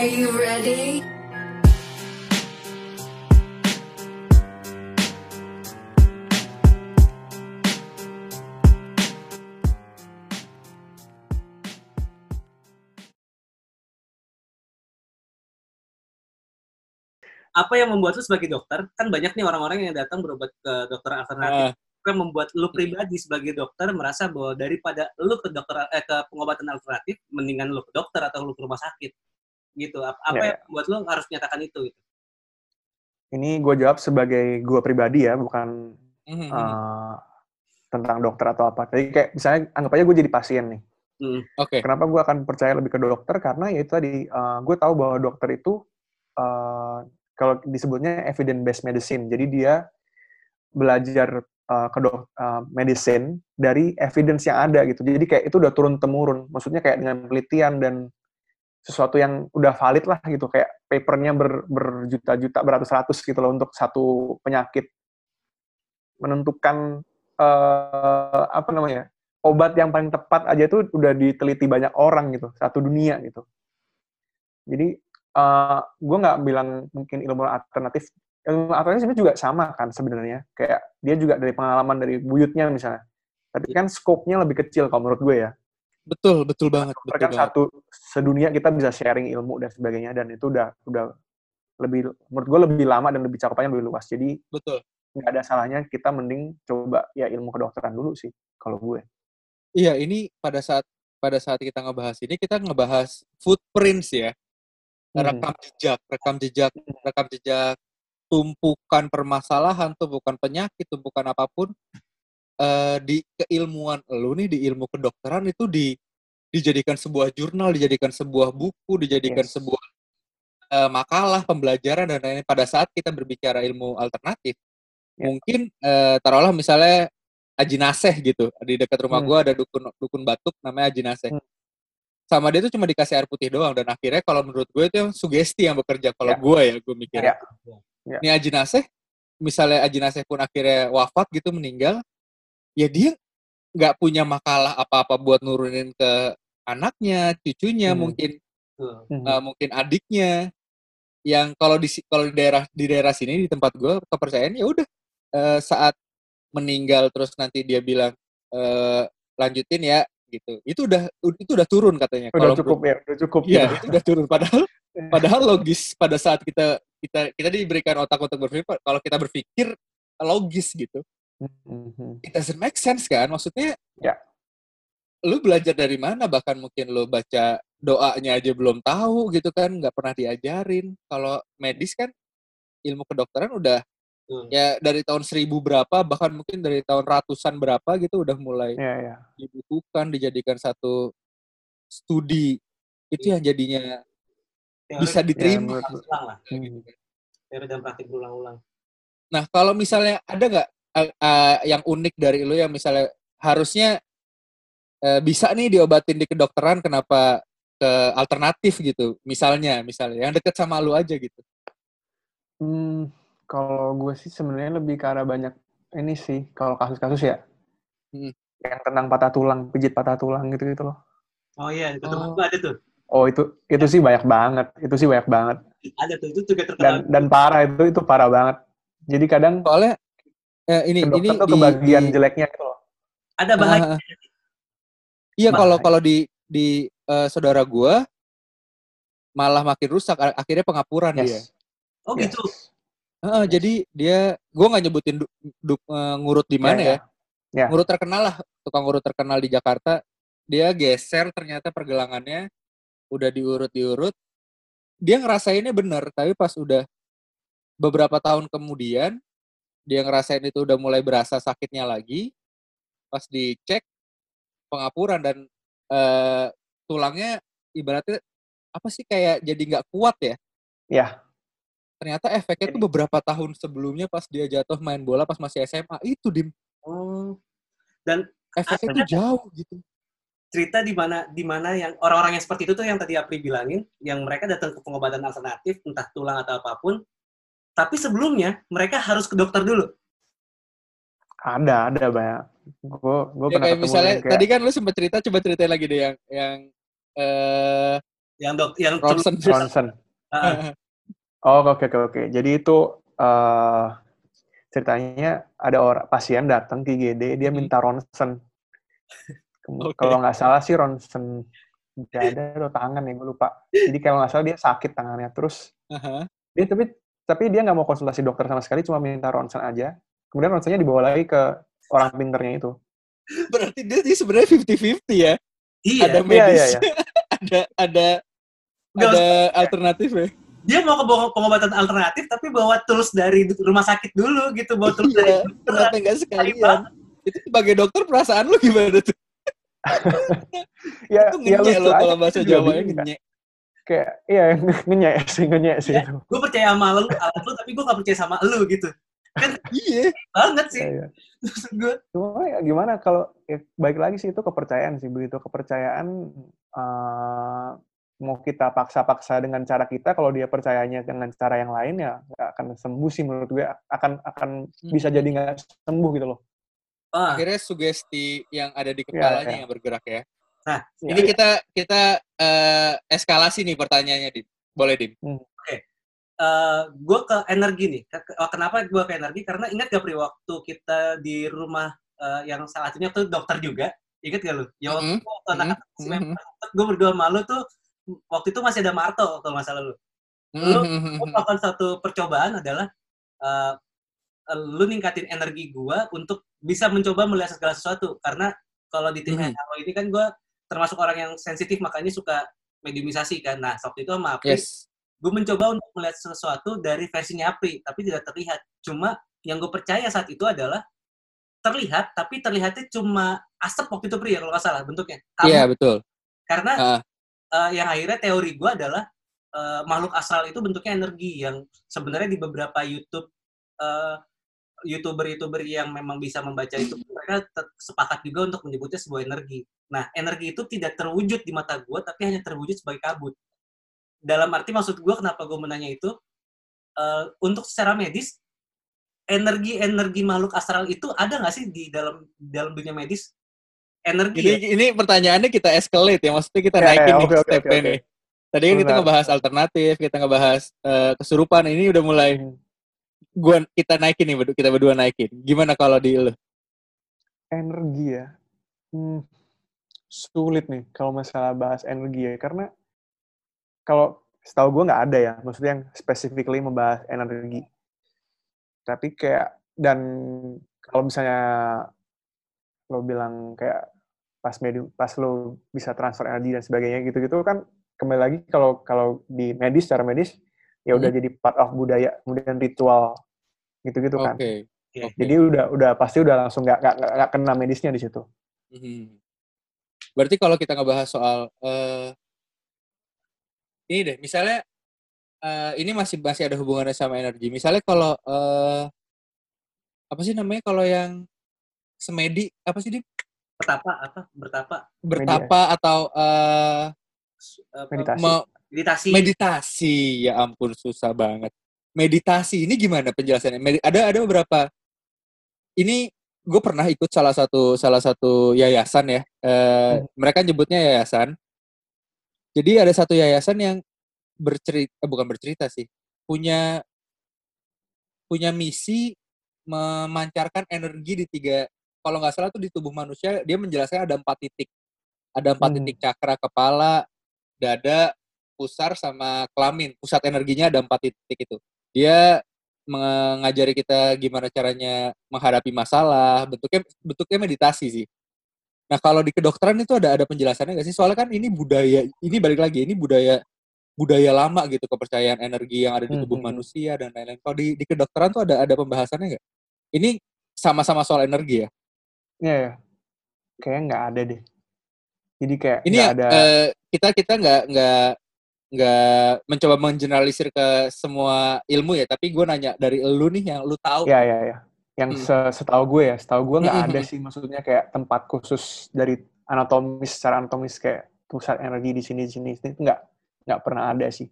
Are you ready? apa yang membuat lu sebagai dokter kan banyak nih orang-orang yang datang berobat ke dokter alternatif Ah. yang membuat lu pribadi sebagai dokter merasa bahwa daripada lu ke dokter eh ke pengobatan alternatif mendingan lu ke dokter atau lu ke rumah sakit gitu apa, apa Ya, yang membuat lu harus menyatakan itu gitu Ini gue jawab sebagai gue pribadi ya, bukan Mhm. eh, tentang dokter atau apa. Jadi kayak misalnya anggap aja gue jadi pasien nih. Hmm. Oke. Kenapa gue akan percaya lebih ke dokter? Karena ya itu tadi, gue tahu bahwa dokter itu eh, kalau disebutnya evidence based medicine. Jadi dia belajar eh, ke dok, eh, medicine dari evidence yang ada gitu. Jadi kayak itu udah turun temurun. Maksudnya kayak dengan penelitian dan sesuatu yang udah valid lah gitu. Kayak papernya ber, berjuta-juta, beratus-ratus gitu loh untuk satu penyakit. Menentukan eh, apa namanya obat yang paling tepat aja itu udah diteliti banyak orang gitu satu dunia gitu. Jadi eh gue nggak bilang mungkin ilmu alternatif ilmu alternatif sebenarnya juga sama kan sebenarnya. Kayak dia juga dari pengalaman dari buyutnya misalnya. Tapi kan skopnya lebih kecil kalau menurut gue ya Betul, betul banget, Dokter betul kan banget. satu sedunia kita bisa sharing ilmu dan sebagainya dan itu udah udah lebih menurut gue lebih lama dan lebih cakupannya lebih luas jadi Betul. nggak ada salahnya kita mending coba ya ilmu kedokteran dulu sih kalau gue Iya, ini pada saat pada saat kita ngebahas ini kita ngebahas footprints ya. Hmm. Rekam jejak, rekam jejak, rekam jejak tumpukan permasalahan, tumpukan penyakit, tumpukan apa pun eh, di keilmuan lu nih di ilmu kedokteran itu di dijadikan sebuah jurnal, dijadikan sebuah buku, dijadikan Yes. sebuah eh, makalah pembelajaran dan lain-lain pada saat kita berbicara ilmu alternatif. Ya. Mungkin eh, taruhlah misalnya Aji Naseh gitu di dekat rumah Hmm. gua ada dukun dukun batuk namanya Aji Naseh. Hmm. Sama dia tuh cuma dikasih air putih doang dan akhirnya kalau menurut gue itu yang sugesti yang bekerja kalau Ya. gue ya gue mikir. Ya. Ya. Ini Aji Naseh misalnya Aji Naseh pun akhirnya wafat gitu meninggal, ya dia nggak punya makalah apa-apa buat nurunin ke anaknya, cucunya, Hmm. mungkin Tuh. Mhm. uh, mungkin adiknya yang kalau di si- kalau di daerah di daerah sini di tempat gue kepercayaan ya udah uh, saat meninggal terus nanti dia bilang uh, lanjutin ya gitu itu udah itu udah turun katanya udah kalau cukup ya udah cukup iya gitu. itu udah turun padahal padahal logis pada saat kita kita kita diberikan otak untuk berpikir kalau kita berpikir logis gitu Mhm. it doesn't make sense kan maksudnya Ya. lu belajar dari mana bahkan mungkin lu baca doanya aja belum tahu gitu kan nggak pernah diajarin kalau medis kan ilmu kedokteran udah Tuh. ya dari tahun seribu berapa bahkan mungkin dari tahun ratusan berapa gitu udah mulai ya ya dibukukan dijadikan satu studi itu yang jadinya Teori bisa diterima menurut gue. ulang lah Hmm. teori dan praktik berulang-ulang Nah, kalau misalnya ada nggak eh, eh, yang unik dari lu yang misalnya harusnya eh, bisa nih diobatin di kedokteran, kenapa ke alternatif gitu? Misalnya, misalnya yang deket sama lu aja gitu. Hmm, kalau gue sih sebenarnya lebih ke arah banyak ini sih kalau kasus-kasus ya Hmm. yang tentang patah tulang pijit patah tulang gitu gitu loh oh iya itu Oh. ada tuh oh itu itu sih banyak banget itu sih banyak banget ada tuh itu juga dan terkenal dan parah itu itu parah banget jadi kadang Soalnya eh, ini ke dokter ini tuh di, kebagian di- jeleknya gitu loh ada bahaya Ah, iya kalau kalau di di eh, saudara gua malah makin rusak akhirnya pengapuran dia. yes oh yes. gitu Heeh, jadi dia gua nggak nyebutin du, du- eh, ngurut di mana ya. Ya. Ngurut terkenal lah, tukang urut terkenal di Jakarta. Dia geser ternyata pergelangannya udah diurut-diurut. Dia ngerasainnya bener, tapi pas udah beberapa tahun kemudian dia ngerasain itu udah mulai berasa sakitnya lagi. Pas dicek pengapuran dan eh, tulangnya ibaratnya apa sih kayak jadi nggak kuat ya? ya Ternyata efeknya tuh beberapa tahun sebelumnya pas dia jatuh main bola pas masih SMA itu dim oh dan efeknya tuh jauh gitu. cerita di mana di mana yang orang-orang yang seperti itu tuh yang tadi Apri bilangin, yang mereka datang ke pengobatan alternatif entah tulang atau apa pun, tapi sebelumnya mereka harus ke dokter dulu. ada ada banyak gue gue Ya pernah kayak ketemu misalnya kayak tadi kan lu sempat cerita coba ceritain lagi deh yang yang eh Yang dok, yang Ronson. Ronson. Ah, Oh, oke oke oke. Jadi itu eh ceritanya ada orang pasien datang ke IGD, dia Mhm. minta ronsen. Oke. Kalau nggak salah sih ronsen dada atau tangan ya, gue lupa. Jadi kalau nggak salah dia sakit tangannya. Terus Aha. dia tapi tapi dia nggak mau konsultasi dokter sama sekali, cuma minta ronsen aja. Kemudian ronsennya dibawa lagi ke orang pinternya itu. Berarti dia, dia sebenarnya 50-50 ya. iya. Ada Iya, medis, iya, iya. ada ada Nggak ada alternatif ya. Dia mau ke pengobatan alternatif, tapi bawa tools dari rumah sakit dulu gitu, bawa tools Iya, dari kenapa nggak sekalian? Itu sebagai dokter perasaan lu gimana tuh? Ya, Itu ya ngenyek lucu lo kalau bahasa kan. ngenyek. Kayak iya ngenyek sih ngenyek sih Iya. itu. gue percaya sama lu, alat lu, tapi gue gak percaya sama lu gitu. Iya. Banget sih. Iya, iya. Gue. Cuma ya gimana kalau ya, baik lagi sih itu kepercayaan sih begitu kepercayaan eh, mau kita paksa-paksa dengan cara kita kalau dia percayanya dengan cara yang lain ya akan sembuh sih menurut gue akan akan bisa jadi nggak sembuh gitu loh. Ah, Akhirnya sugesti yang ada di kepalanya iya. yang bergerak ya. Nah, Ya, Ini kita kita eh, eskalasi nih pertanyaannya, Dim. Boleh, Dim? eh gue ke energi nih. Ke- ke- Kenapa gue ke energi? Karena ingat gak Pri, waktu kita di rumah eh, yang salah satunya tuh dokter juga. Ingat gak lu? Ya waktu itu waktu anak mhm, gue berdua malu tuh, waktu itu masih ada Marto kalau nggak salah lu. Lu- Gue melakukan satu percobaan adalah eh, lu ningkatin energi gue untuk bisa mencoba melihat segala sesuatu. Karena kalau di tim Mhm. Hello ini kan gue termasuk orang yang sensitif, makanya suka mediumisasi kan. Nah, waktu itu sama Apri, Yes. gue mencoba untuk melihat sesuatu dari versinya Apri, tapi tidak terlihat. Cuma yang gue percaya saat itu adalah terlihat, tapi terlihatnya cuma asap waktu itu Pri ya kalau nggak salah bentuknya. Iya, betul. Karena Ah. eh, yang akhirnya teori gue adalah eh, makhluk astral itu bentuknya energi yang sebenarnya di beberapa YouTube eh, youtuber-youtuber yang memang bisa membaca itu mereka sepakat juga untuk menyebutnya sebuah energi. Nah, energi itu tidak terwujud di mata gue, tapi hanya terwujud sebagai kabut. Dalam arti maksud gue kenapa gue menanya itu, eh, untuk secara medis, energi-energi makhluk astral itu ada nggak sih di dalam dalam dunia medis? Energi Ini ya? ini pertanyaannya kita escalate ya, maksudnya kita naikin ya, nih oke, oke, stepnya oke, oke. nih. Tadi kan kita ngebahas alternatif, kita ngebahas eh, kesurupan. Ini udah mulai Hmm. gua kita naikin nih, kita berdua naikin. Gimana kalau di lu? Energi ya, hmm, sulit nih kalau masalah bahas energi ya karena kalau setahu gue nggak ada ya, maksudnya yang specifically membahas energi. Tapi kayak dan kalau misalnya lo bilang kayak pas medium, pas lo bisa transfer energi dan sebagainya gitu-gitu kan kembali lagi kalau kalau di medis secara medis ya udah Hmm. jadi part of budaya kemudian ritual gitu-gitu Oke. kan. Oke. Jadi udah udah pasti udah langsung nggak nggak kena medisnya di situ. Mhm. Berarti kalau kita ngebahas soal eh ini deh, misalnya eh ini masih masih ada hubungannya sama energi. Misalnya kalau eh apa sih namanya kalau yang semedi apa sih di Bertapa apa? Bertapa bertapa atau eh apa, Meditasi. me- meditasi. meditasi ya ampun susah banget. Meditasi ini gimana penjelasannya? Medi- ada ada beberapa ini gue pernah ikut salah satu salah satu yayasan ya. Eh, Hmm. Mereka nyebutnya yayasan. Jadi ada satu yayasan yang bercerita, eh, bukan bercerita sih, punya punya misi memancarkan energi di tiga. Kalau nggak salah tuh di tubuh manusia dia menjelaskan ada empat titik. Ada empat Hmm. titik cakra kepala, dada, pusar sama kelamin. Pusat energinya ada empat titik itu. Dia mengajari kita gimana caranya menghadapi masalah. Bentuknya bentuknya meditasi sih. Nah kalau di kedokteran itu ada ada penjelasannya nggak sih? Soalnya kan ini budaya, ini balik lagi, ini budaya budaya lama gitu kepercayaan energi yang ada di tubuh Hmm, hmm, hmm. manusia dan lain-lain. Kalau di, di kedokteran tuh ada ada pembahasannya nggak? Ini sama-sama soal energi ya. Iya ya. Kayaknya nggak ada deh. Jadi kayak Ini ya, ada. eh, kita kita nggak nggak nggak mencoba mengeneralisir ke semua ilmu ya, tapi gue nanya dari lu nih yang lu tahu. Ya ya ya. Yang Hmm. se- setahu gue ya, setahu gue nggak Hmm, ada hmm, sih maksudnya kayak tempat khusus dari anatomis secara anatomis kayak pusat energi di sini di sini itu nggak nggak pernah ada sih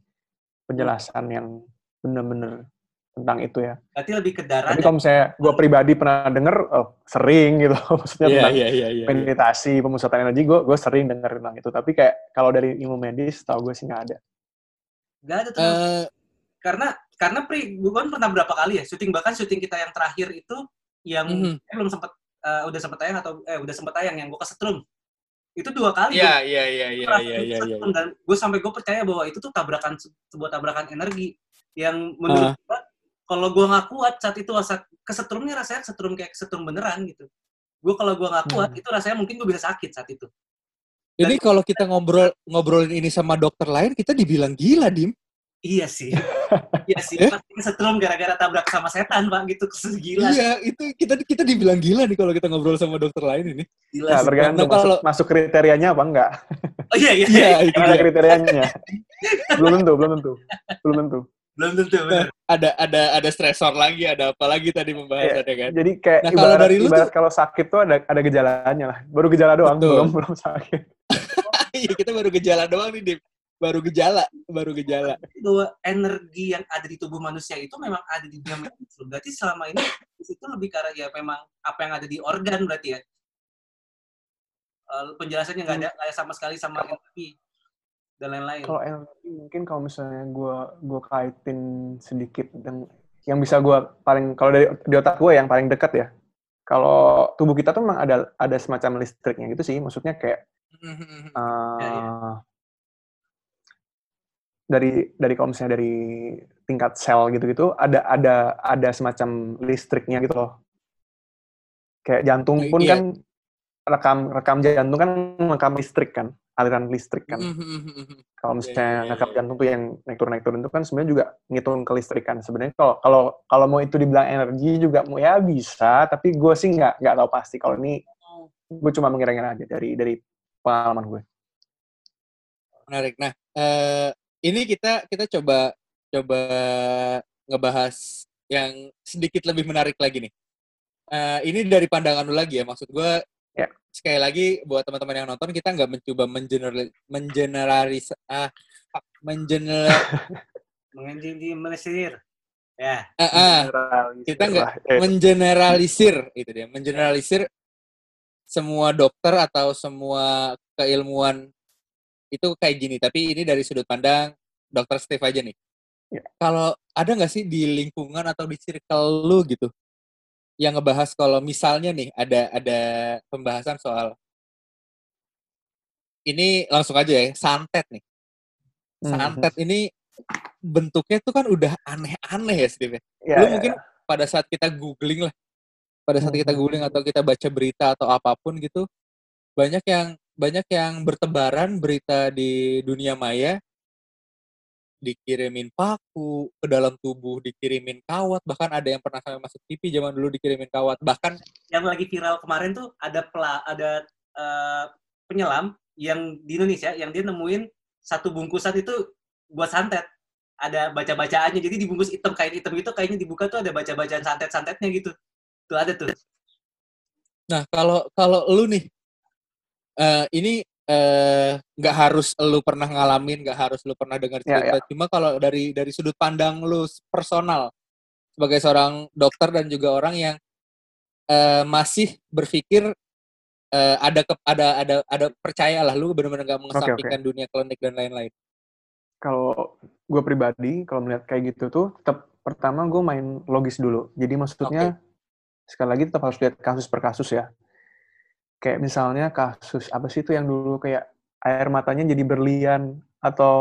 penjelasan yang bener-bener tentang itu ya. Berarti lebih ke darah. Tapi kalau misalnya gue pribadi pernah denger, oh, sering gitu, maksudnya Iya, tentang iya, iya, iya. meditasi, pemusatan energi, gue gue sering denger tentang itu. Tapi kayak kalau dari ilmu medis, tau gue sih nggak ada. Gak ada tuh. Eh, karena karena pri gue kan pernah berapa kali ya syuting bahkan syuting kita yang terakhir itu yang Mhm. eh, belum sempat eh, udah sempat tayang atau eh udah sempat tayang yang gue kesetrum itu dua kali Iya, iya, iya, iya, iya, iya, iya. dan gue sampai gue percaya bahwa itu tuh tabrakan sebuah tabrakan energi yang menurut Ah. gue kalau gue nggak kuat saat itu saat kesetrumnya rasanya kesetrum kayak kesetrum beneran gitu gue kalau gue nggak kuat Hmm. itu rasanya mungkin gue bisa sakit saat itu Ini kalau kita ngobrol ngobrolin ini sama dokter lain, kita dibilang gila, Dim. iya sih iya sih Eh? pasti kesetrum gara-gara tabrak sama setan pak gitu gila Iya, itu kita kita dibilang gila nih kalau kita ngobrol sama dokter lain ini. gila Nah, tergantung Nah, kalau- masuk, masuk kriterianya apa enggak. oh iya iya, Iya, ada dia. kriterianya. belum tentu, belum tentu. Belum tentu. Belum tentu bener. Ada ada ada stresor lagi, ada apa lagi tadi pembahasannya kan? Jadi kayak Nah, kalau ibarat, dari lu ibarat kalau sakit tuh ada ada gejalanya lah. Baru gejala doang, Betul. belum belum sakit. Iya, kita baru gejala doang nih, Dim. Baru gejala, baru gejala. bahwa energi yang ada di tubuh manusia itu memang ada di loh. Berarti selama ini di situ lebih karena ya memang apa yang ada di organ berarti ya. Eh, penjelasannya nggak ada, nggak ada sama sekali sama energi dan lain-lain. Kalau energi mungkin kalau misalnya gue gue kaitin sedikit dan yang bisa gue paling kalau dari di otak gue yang paling dekat ya. Kalau tubuh kita tuh memang ada ada semacam listriknya gitu sih. Maksudnya kayak eh, Ya, ya. dari dari kalau misalnya dari tingkat sel gitu-gitu ada ada ada semacam listriknya gitu loh. Kayak jantung pun Iya. kan rekam rekam jantung kan rekam listrik kan, aliran listrik kan. Mhm. Kalau Iya, misalnya iya, ngekap iya. jantung tuh yang naik turun naik turun itu kan sebenarnya juga ngitung kelistrikan. Sebenarnya kalau kalau kalau mau itu dibilang energi juga mau ya bisa, tapi gue sih nggak nggak tahu pasti. Kalau ini gue cuma mengira-ngira aja dari dari pengalaman gue. Menarik. Nah, eh, ini kita kita coba coba ngebahas yang sedikit lebih menarik lagi nih. Eh, ini dari pandangan lu lagi ya. Maksud gue Ya. sekali lagi buat teman-teman yang nonton kita nggak mencoba mengeneral mengeneralis ah fuck, mengeneral Mengenji menesir. Ya, ah, ah, kita nggak- mengeneralisir itu dia. Mengeneralisir semua dokter atau semua keilmuan itu kayak gini. Tapi ini dari sudut pandang dokter Steve aja nih. Ya. kalau ada nggak sih di lingkungan atau di circle lu gitu yang ngebahas kalau misalnya nih ada ada pembahasan soal ini langsung aja ya santet nih Hmm. santet ini bentuknya tuh kan udah aneh-aneh ya Steve Ya, lu ya, mungkin pada saat kita googling lah pada saat kita Mhm. googling atau kita baca berita atau apa pun gitu banyak yang banyak yang bertebaran berita di dunia maya dikirimin paku ke dalam tubuh dikirimin kawat bahkan ada yang pernah sampai masuk TV zaman dulu dikirimin kawat bahkan yang lagi viral kemarin tuh ada pela, ada eh, penyelam yang di Indonesia yang dia nemuin satu bungkusan itu buat santet. Ada baca-bacaannya. Jadi dibungkus hitam kain hitam gitu kayaknya dibuka tuh ada baca-bacaan santet-santetnya gitu. Tuh ada tuh. nah kalau kalau lu nih eh, ini eh, nggak harus lu pernah ngalamin nggak harus lu pernah dengar Ya, cerita. cuma kalau dari dari sudut pandang lu personal sebagai seorang dokter dan juga orang yang eh, masih berpikir eh, ada ke, ada ada ada percayalah lu benar-benar nggak mengesampingkan dunia klinik dan lain-lain. Kalau gue pribadi kalau melihat kayak gitu tuh tetap pertama gue main logis dulu. Jadi maksudnya sekali lagi tetap harus lihat kasus per kasus ya kayak misalnya kasus apa sih itu yang dulu kayak air matanya jadi berlian atau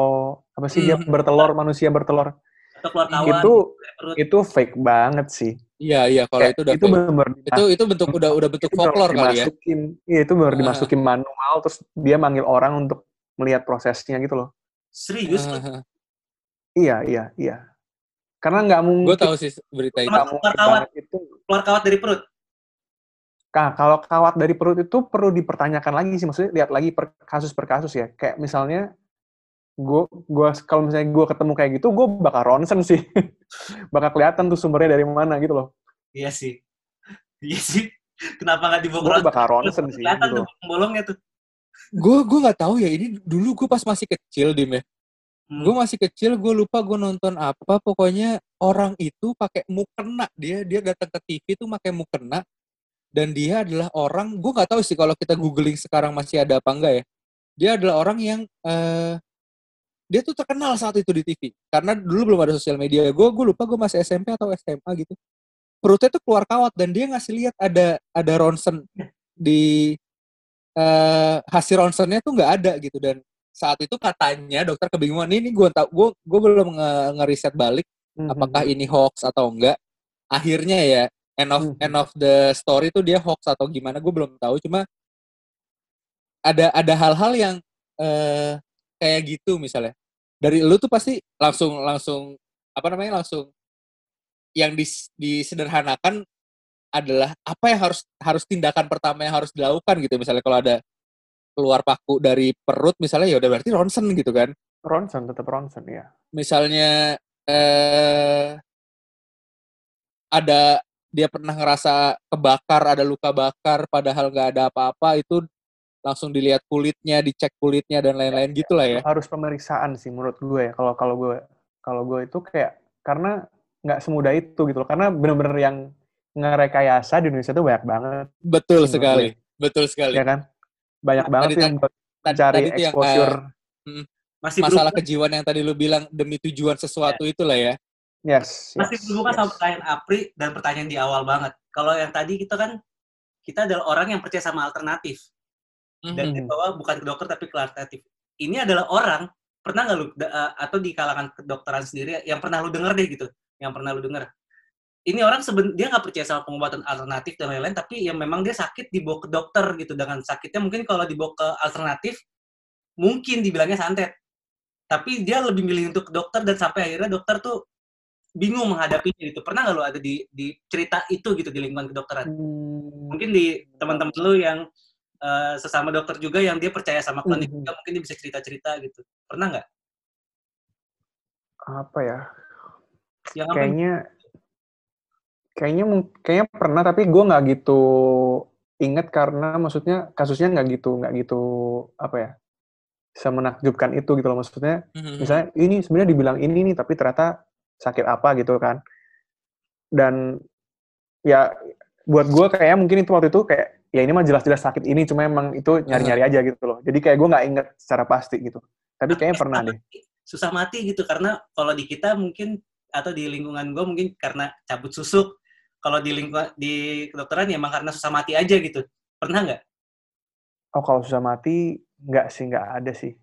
apa sih dia Mhm. bertelur manusia bertelur Atau keluar kawan. itu perut. itu fake banget sih iya iya kalau Kayak itu udah itu benar itu itu bentuk udah udah bentuk folklore kali ya dimasukin iya itu baru Ah. dimasukin manual terus dia manggil orang untuk melihat prosesnya gitu loh Serius. Ah, iya iya iya karena nggak mungkin gue tahu sih berita itu keluar kawat. itu Keluar kawat dari perut. Nah, kalau kawat dari perut itu perlu dipertanyakan lagi sih, maksudnya lihat lagi per kasus per kasus ya. Kayak misalnya, gue gua kalau misalnya gue ketemu kayak gitu, gue bakal ronsen sih, bakal kelihatan tuh sumbernya dari mana gitu loh. Iya sih. Iya sih. Kenapa nggak Gue dibongkar? bakal ronsen sih. Kelihatan Gitu. tuh bolongnya tuh. gue gue nggak tahu ya ini dulu gue pas masih kecil dim ya Hmm. Gue masih kecil, gue lupa gue nonton apa. Pokoknya orang itu pakai mukena. Dia dia datang ke TV tuh pakai mukena. Dan dia adalah orang, gue nggak tahu sih kalau kita googling sekarang masih ada apa enggak ya. Dia adalah orang yang eh dia tuh terkenal saat itu di TV. Karena dulu belum ada sosial media. Gue gue lupa gue masih SMP atau SMA gitu. Perutnya tuh keluar kawat dan dia ngasih lihat ada ada ronsen di eh hasil ronsennya tuh nggak ada gitu dan saat itu katanya dokter kebingungan ini gue tau gue gue belum nge ngeriset balik Hmm, apakah ini hoax atau enggak akhirnya ya end of Hmm. end of the story tuh dia hoax atau gimana gue belum tahu cuma ada ada hal-hal yang eh kayak gitu misalnya dari lu tuh pasti langsung langsung apa namanya langsung yang dis, disederhanakan adalah apa yang harus harus tindakan pertama yang harus dilakukan gitu misalnya kalau ada keluar paku dari perut misalnya ya udah berarti ronsen gitu kan Ronson tetap Ronson ya. misalnya eh ada dia pernah ngerasa kebakar ada luka bakar padahal nggak ada apa-apa itu langsung dilihat kulitnya dicek kulitnya dan lain-lain gitulah ya Harus pemeriksaan sih menurut gue ya. Kalau kalau gue kalau gue itu kayak karena nggak semudah itu gitu loh. Karena bener-bener yang ngerekayasa di Indonesia tuh banyak banget betul sekali betul sekali ya kan. Banyak banget tadi yang buat tadi, cari tadi tuh yang exposure. eh, Masih masalah kejiwaan yang tadi lu bilang demi tujuan sesuatu itulah ya yes, yes. masih berhubungan sama yes. pertanyaan Apri dan pertanyaan di awal banget. Kalau yang tadi kita kan kita adalah orang yang percaya sama alternatif dan Mhm. dibawa bukan ke dokter tapi ke alternatif. Ini adalah orang pernah nggak lu eh, atau di kalangan kedokteran sendiri yang pernah lu denger deh gitu, yang pernah lu denger. Ini orang seben dia nggak percaya sama pengobatan alternatif dan lain-lain, tapi yang memang dia sakit dibawa ke dokter gitu dengan sakitnya mungkin kalau dibawa ke alternatif mungkin dibilangnya santet, tapi dia lebih milih untuk ke dokter dan sampai akhirnya dokter tuh bingung menghadapinya gitu. Pernah nggak lu ada di di cerita itu gitu di lingkungan kedokteran? Hmm, Mungkin di teman-teman lu yang eh, sesama dokter juga yang dia percaya sama klinik Mhm. juga mungkin dia bisa cerita-cerita gitu. Pernah nggak? apa ya? Yang apa? Kayaknya kayaknya kayaknya pernah tapi gue nggak gitu inget karena maksudnya kasusnya nggak gitu nggak gitu apa ya semenakjubkan itu gitu loh maksudnya Mhm. misalnya ini sebenarnya dibilang ini nih tapi ternyata sakit apa gitu kan dan ya buat gue kayaknya mungkin itu waktu itu kayak ya ini mah jelas-jelas sakit ini cuma emang itu nyari-nyari aja gitu loh jadi kayak gue nggak inget secara pasti gitu tapi kayaknya pernah deh Susah mati gitu karena kalau di kita mungkin atau di lingkungan gue mungkin karena cabut susuk. Kalau di lingkungan di kedokteran ya emang karena susah mati aja gitu. Pernah nggak? oh kalau susah mati nggak sih nggak ada sih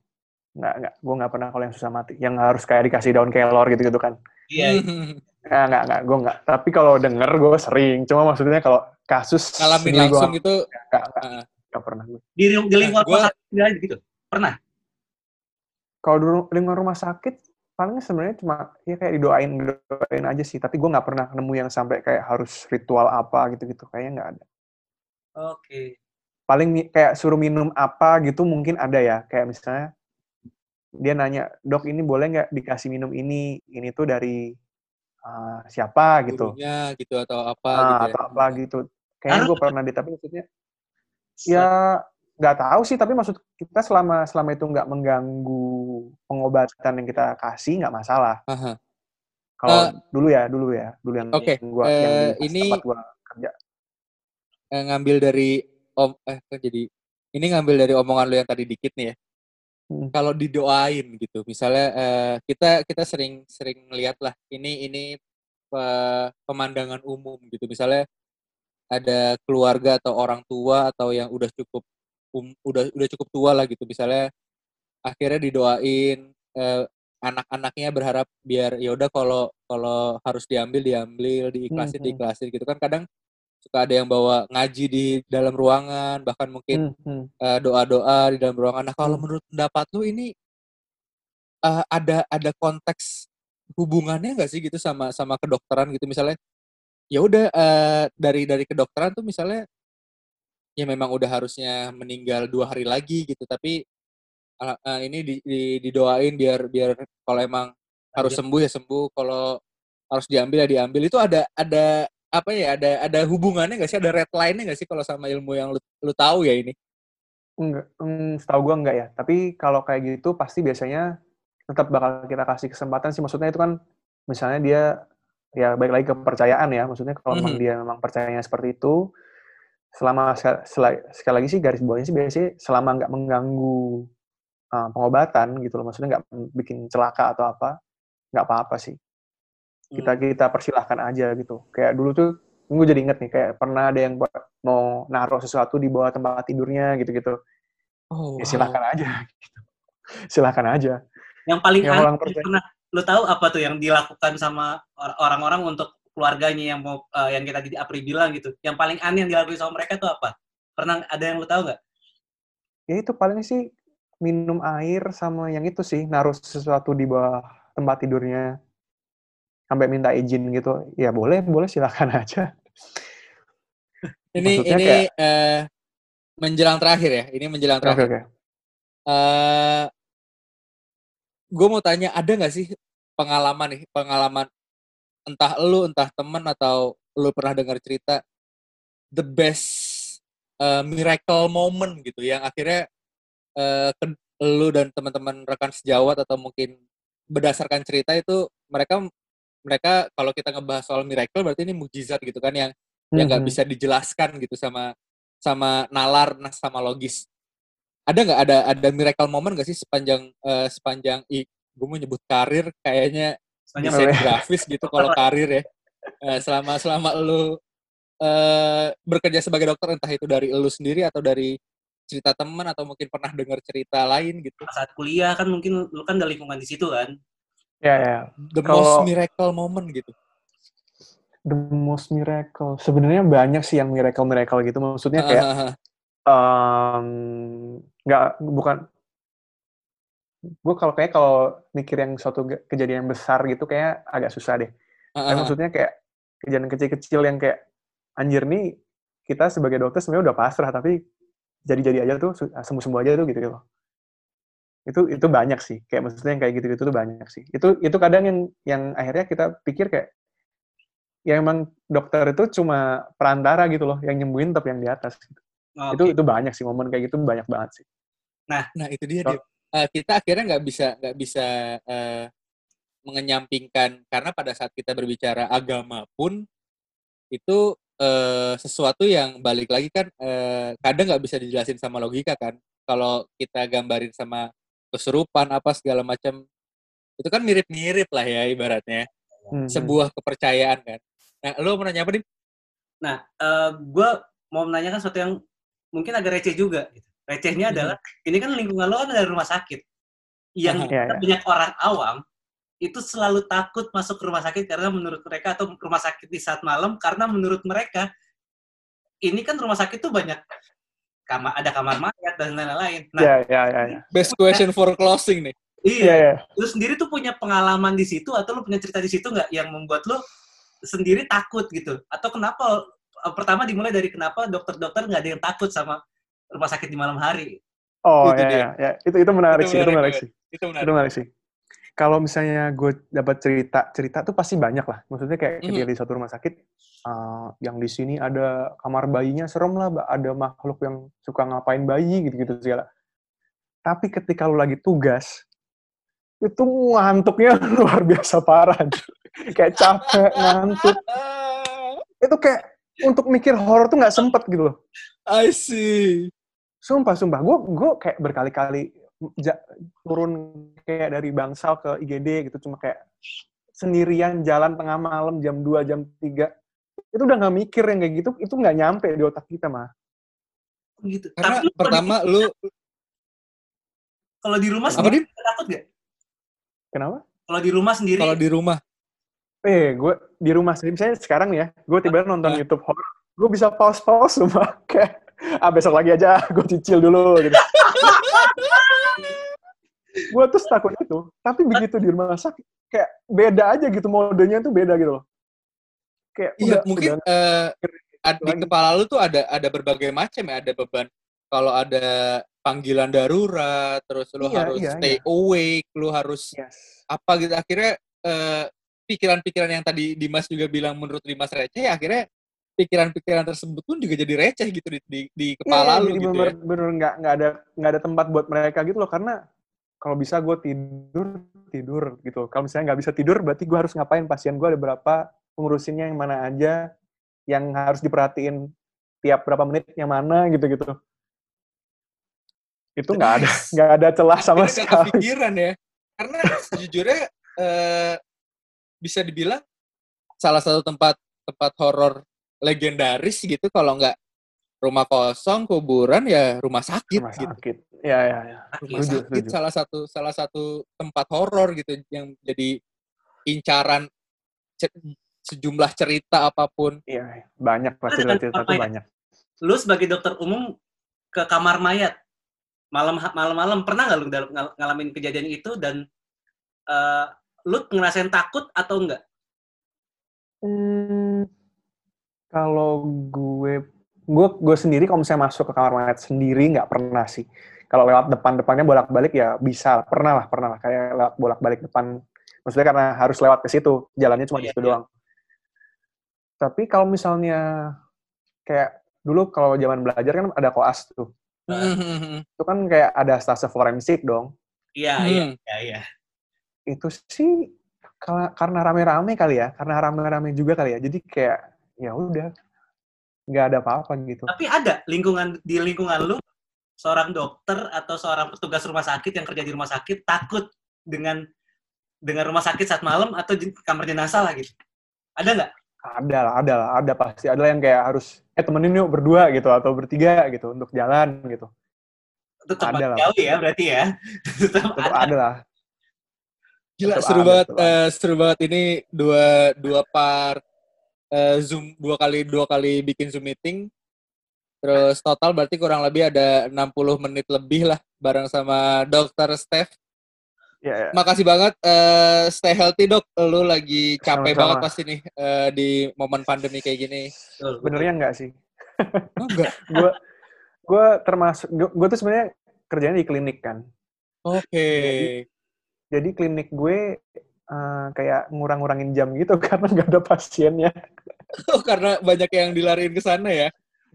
nggak nggak. Gue nggak pernah kalau yang susah mati. Yang harus kayak dikasih daun kelor gitu gitu kan. Iya. Mhm. nggak nggak nggak. Gue nggak. Tapi kalau denger gue sering. Cuma maksudnya kalau kasus ngalamin langsung gua gitu nggak nggak. nggak pernah gue Di, di lingkungan gua- rumah sakit gitu. Pernah? kalau dulu lingkungan rumah sakit paling sebenarnya cuma ya kayak didoain doain aja sih. Tapi gue nggak pernah nemu yang sampai kayak harus ritual apa gitu gitu kayaknya nggak ada. Oke. paling mi- kayak suruh minum apa gitu mungkin ada ya. Kayak misalnya dia nanya dok ini boleh nggak dikasih minum ini? Ini tuh dari uh, siapa? Gitu. Gurunya gitu atau apa Ah, gitu ya. atau apa gitu. Kayaknya gue pernah deh tapi maksudnya? Ya nggak tahu sih tapi maksud kita selama selama itu nggak mengganggu pengobatan yang kita kasih nggak masalah. Aha. kalau Eh, dulu ya dulu ya dulu yang yang gua yang eh, di ini- tempat gua kerja. Eh, ngambil dari om eh kok jadi ini ngambil dari omongan lu yang tadi dikit nih ya. Hmm. Kalau didoain gitu, misalnya eh, kita kita sering sering lihat lah ini ini eh, pemandangan umum gitu. Misalnya ada keluarga atau orang tua atau yang udah cukup um, udah udah cukup tua lah gitu. Misalnya akhirnya didoain eh, anak-anaknya berharap biar ya udah kalau kalau harus diambil diambil, diiklasin Hmm, hmm. diiklasin gitu kan kadang suka ada yang bawa ngaji di dalam ruangan bahkan mungkin Hmm, hmm. eh, doa-doa di dalam ruangan. Nah, kalau Hmm. menurut pendapat lu ini eh, ada ada konteks hubungannya nggak sih gitu sama sama kedokteran gitu misalnya? Ya udah eh, dari dari kedokteran tuh misalnya ya memang udah harusnya meninggal dua hari lagi gitu, tapi eh, eh, ini di, di- didoain biar biar kalau emang harus sembuh ya sembuh, kalau harus diambil ya diambil. Itu ada ada apa ya? Ada ada hubungannya nggak sih? Ada red line-nya nggak sih kalau sama ilmu yang lu, lu tahu ya ini? Enggak, hmm, setahu gua enggak ya. Tapi kalau kayak gitu pasti biasanya tetap bakal kita kasih kesempatan sih. Maksudnya itu kan misalnya dia ya baik lagi kepercayaan ya. Maksudnya kalau memang Mhm. dia memang percayanya seperti itu, selama sel- sel- sekali lagi sih garis bawahnya sih biasanya selama nggak mengganggu uh, pengobatan gitu loh. Maksudnya nggak bikin celaka atau apa, nggak apa-apa sih. Kita Hmm. kita persilahkan aja gitu. Kayak dulu tuh gue jadi inget nih kayak pernah ada yang mau naruh sesuatu di bawah tempat tidurnya gitu-gitu. Oh, Ya silahkan aja. Gitu. Silahkan aja. Yang paling Yang aneh orang pernah lu tahu apa tuh yang dilakukan sama or- orang-orang untuk keluarganya yang mau eh, yang kita di Apri bilang gitu. Yang paling aneh yang dilakukan sama mereka tuh apa? Pernah ada yang lu tahu nggak? Ya itu paling sih minum air sama yang itu sih naruh sesuatu di bawah tempat tidurnya sampai minta izin gitu ya boleh boleh silakan aja ini maksudnya ini kayak- eh, menjelang terakhir ya. Ini menjelang terakhir. oke eh gue mau tanya ada nggak sih pengalaman nih pengalaman entah lu entah temen atau lu pernah dengar cerita the best eh, miracle moment gitu yang akhirnya eh, ke- lu dan teman-teman rekan sejawat atau mungkin berdasarkan cerita itu mereka mereka kalau kita ngebahas soal miracle berarti ini mujizat gitu kan yang yang nggak bisa dijelaskan gitu sama sama nalar nah sama logis. Ada nggak? Ada ada miracle moment nggak sih sepanjang eh, sepanjang i gue mau nyebut karir kayaknya desain grafis gitu kalau karir ya. Eh, selama selama lu eh, bekerja sebagai dokter entah itu dari lu sendiri atau dari cerita teman atau mungkin pernah dengar cerita lain gitu. Saat kuliah kan mungkin lu kan dari lingkungan di situ kan. Ya ya. The Kalau- most miracle moment gitu. The most miracle. Sebenarnya banyak sih yang miracle miracle gitu. Maksudnya kayak em, nggak bukan. Gue kalau kayak kalau mikir yang suatu kejadian besar gitu kayak agak susah deh. Tapi maksudnya kayak kejadian kecil-kecil yang kayak anjir nih kita sebagai dokter sebenarnya udah pasrah tapi jadi-jadi aja tuh sembuh-sembuh aja tuh gitu gitu. Itu itu banyak sih. Kayak maksudnya yang kayak gitu-gitu tuh banyak sih. Itu itu kadang yang yang akhirnya kita pikir kayak ya emang dokter itu cuma perantara gitu loh yang nyembuhin tapi yang di atas. gitu. Oh, Itu itu banyak sih momen kayak gitu banyak banget sih. nah itu dia So-. Eh, kita akhirnya nggak bisa nggak bisa eh, mengenyampingkan karena pada saat kita berbicara agama pun itu eh, sesuatu yang balik lagi kan eh, kadang nggak bisa dijelasin sama logika kan kalau kita gambarin sama kesurupan apa segala macam itu kan mirip-mirip lah ya ibaratnya Mhm. sebuah kepercayaan kan nah lo mau nanya apa nih Nah, gue mau menanyakan sesuatu yang mungkin agak receh juga. gitu. Recehnya Mhm. adalah ini kan lingkungan lo kan ada rumah sakit yang. Iya, iya. banyak orang awam itu selalu takut masuk ke rumah sakit karena menurut mereka atau rumah sakit di saat malam karena menurut mereka ini kan rumah sakit tuh banyak kamar ada kamar mayat dan lain-lain. Nah, Ya ya ya. ya. best question for closing nih iya, Iya ya. lu sendiri tuh punya pengalaman di situ atau lu punya cerita di situ nggak yang membuat lu sendiri takut gitu? Atau kenapa eh, pertama dimulai dari kenapa dokter-dokter nggak ada yang takut sama rumah sakit di malam hari? Oh Itu ya, dia. ya ya. Itu itu menarik Itu sih. Itu menarik sih. itu menarik itu menarik sih. Kalau misalnya gue dapat cerita, cerita tuh pasti banyak lah. Maksudnya kayak Mhm. ketika di satu rumah sakit, uh, yang di sini ada kamar bayinya serem lah, ada makhluk yang suka ngapain bayi gitu-gitu segala. Tapi ketika lu lagi tugas, itu ngantuknya luar biasa parah. kayak capek, ngantuk. Itu kayak untuk mikir horor tuh nggak sempet gitu loh. I see Sumpah, sumpah. Gue gue kayak berkali-kali ja- turun kayak dari Bangsal ke IGD gitu, cuma kayak sendirian jalan tengah malam jam 2, jam 3. Itu udah nggak mikir yang kayak gitu, itu nggak nyampe di otak kita mah. Gitu. karena Tapi pertama lu kalau di rumah sendiri takut gak? Kenapa? Kalau di rumah sendiri kalau di rumah Eh, gue di rumah sendiri, misalnya sekarang ya, gue tiba-tiba nonton Ah. YouTube horror, gue bisa pause-pause semua. Kayak, ah besok lagi aja, gue cicil dulu gitu. gue terus takut itu. Tapi begitu di rumah sakit, kayak beda aja gitu, modenya tuh beda gitu loh. Kayak Iya, udah, mungkin udah ad- di kepala lu tuh ada ada berbagai macam ya, ada beban. Kalau ada panggilan darurat, terus lu Iya, harus iya, stay iya. awake, lu harus yes. apa gitu. Akhirnya eh, pikiran-pikiran yang tadi Dimas juga bilang menurut Dimas receh, akhirnya pikiran-pikiran tersebut pun juga jadi receh gitu di di, di Iya, kepala iya, lu jadi gitu bener, ya. bener nggak nggak ada nggak ada tempat buat mereka gitu loh karena kalau bisa gue tidur tidur gitu kalau misalnya nggak bisa tidur berarti gue harus ngapain pasien gue ada berapa pengurusinnya yang mana aja yang harus diperhatiin tiap berapa menit yang mana gitu gitu itu nggak ada nggak ada celah sama nggak sekali kepikiran ya. Karena sejujurnya eh, bisa dibilang salah satu tempat tempat horor legendaris gitu kalau nggak rumah kosong, kuburan ya rumah sakit rumah gitu. sakit ya ya ya Rumah Setuju, sakit setuju. salah satu salah satu tempat horor gitu yang jadi incaran sejumlah cerita apa pun. iya banyak pasti dengan cerita ya? banyak Lu sebagai dokter umum ke kamar mayat malam malam-malam pernah nggak lu ngalamin kejadian itu dan eh, lu ngerasain takut atau enggak? Hmm, kalau gue, gue, gue sendiri kalau misalnya masuk ke kamar mayat sendiri nggak pernah sih. Kalau lewat depan-depannya bolak-balik ya bisa, pernah lah, pernah lah. Kayak lewat bolak-balik depan, maksudnya karena harus lewat ke situ, jalannya cuma di Iya, situ iya. doang. Tapi kalau misalnya kayak dulu kalau zaman belajar kan ada koas tuh, Hmm. itu kan kayak ada stase forensik dong. Iya, Hmm. iya, iya, iya. Itu sih karena rame-rame kali ya, karena rame-rame juga kali ya. Jadi kayak ya udah nggak ada apa-apa gitu. Tapi ada lingkungan di lingkungan lu seorang dokter atau seorang petugas rumah sakit yang kerja di rumah sakit takut dengan dengan rumah sakit saat malam atau di kamar jenazah lah gitu. Ada nggak? Ada lah, ada lah, ada pasti. Ada yang kayak harus, eh temenin yuk berdua gitu, atau bertiga gitu, untuk jalan gitu. Tetap Ada lah. jauh ya berarti ya. Tetap Tetap ada. ada lah. Gila Tetap seru ada, banget ada. eh, seru banget ini dua dua part eh, Zoom dua kali dua kali bikin Zoom meeting. Terus total berarti kurang lebih ada 60 menit lebih lah bareng sama Dokter Steph. Ya, ya. Makasih banget eh, stay healthy dok. Lu lagi capek Sama-sama. banget pasti nih eh, di momen pandemi kayak gini. Benernya enggak sih. Oh, enggak. Gue gue termasuk, gue tuh sebenarnya kerjanya di klinik kan. Oke. Jadi klinik gue eh, kayak ngurang-ngurangin jam gitu karena nggak ada pasiennya. Oh, karena banyak yang dilariin ke sana ya.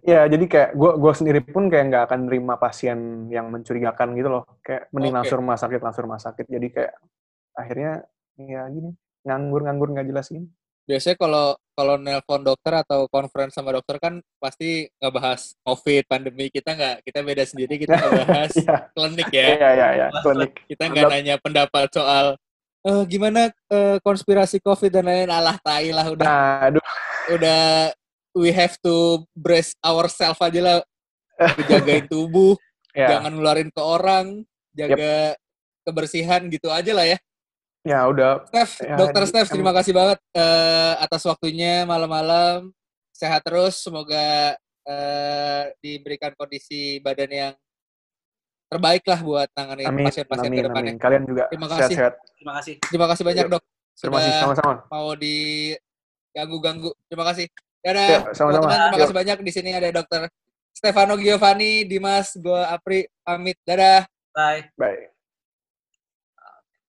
Ya, jadi kayak gue gue sendiri pun kayak nggak akan nerima pasien yang mencurigakan gitu loh. Kayak mending Oke. langsung rumah sakit, langsung rumah sakit. Jadi kayak akhirnya ya gini, nganggur-nganggur nggak jelas gini. Biasanya kalau kalau nelpon dokter atau conference sama dokter kan pasti nggak bahas COVID, pandemi. Kita nggak, kita beda sendiri, kita nggak bahas Iya, klinik ya. iya, iya, iya, klinik. Kita nggak nanya pendapat soal eh, gimana eh, konspirasi COVID dan lain-lain. Alah, tai lah udah. Nah, aduh, Udah we have to brace ourselves aja lah. Jagain tubuh, ya, jangan nularin ke orang, jaga kebersihan gitu aja lah ya. ya udah. Steph, Ya, Dokter di- Steph, em- terima kasih banget eh, atas waktunya malam-malam. Sehat terus, semoga eh, diberikan kondisi badan yang terbaik lah buat nanganin Amin, pasien-pasien ke depannya. amin. Kalian juga Terima kasih. sehat-sehat. Terima kasih. Terima kasih banyak dok, Terima kasih sama-sama. mau diganggu-ganggu. Terima kasih. Dadah, Ya, sama-sama. Terima Yuk. kasih banyak. Di sini ada Dokter Stefano Giovanni, Dimas, gua Apri, pamit. Dadah. Bye. Bye.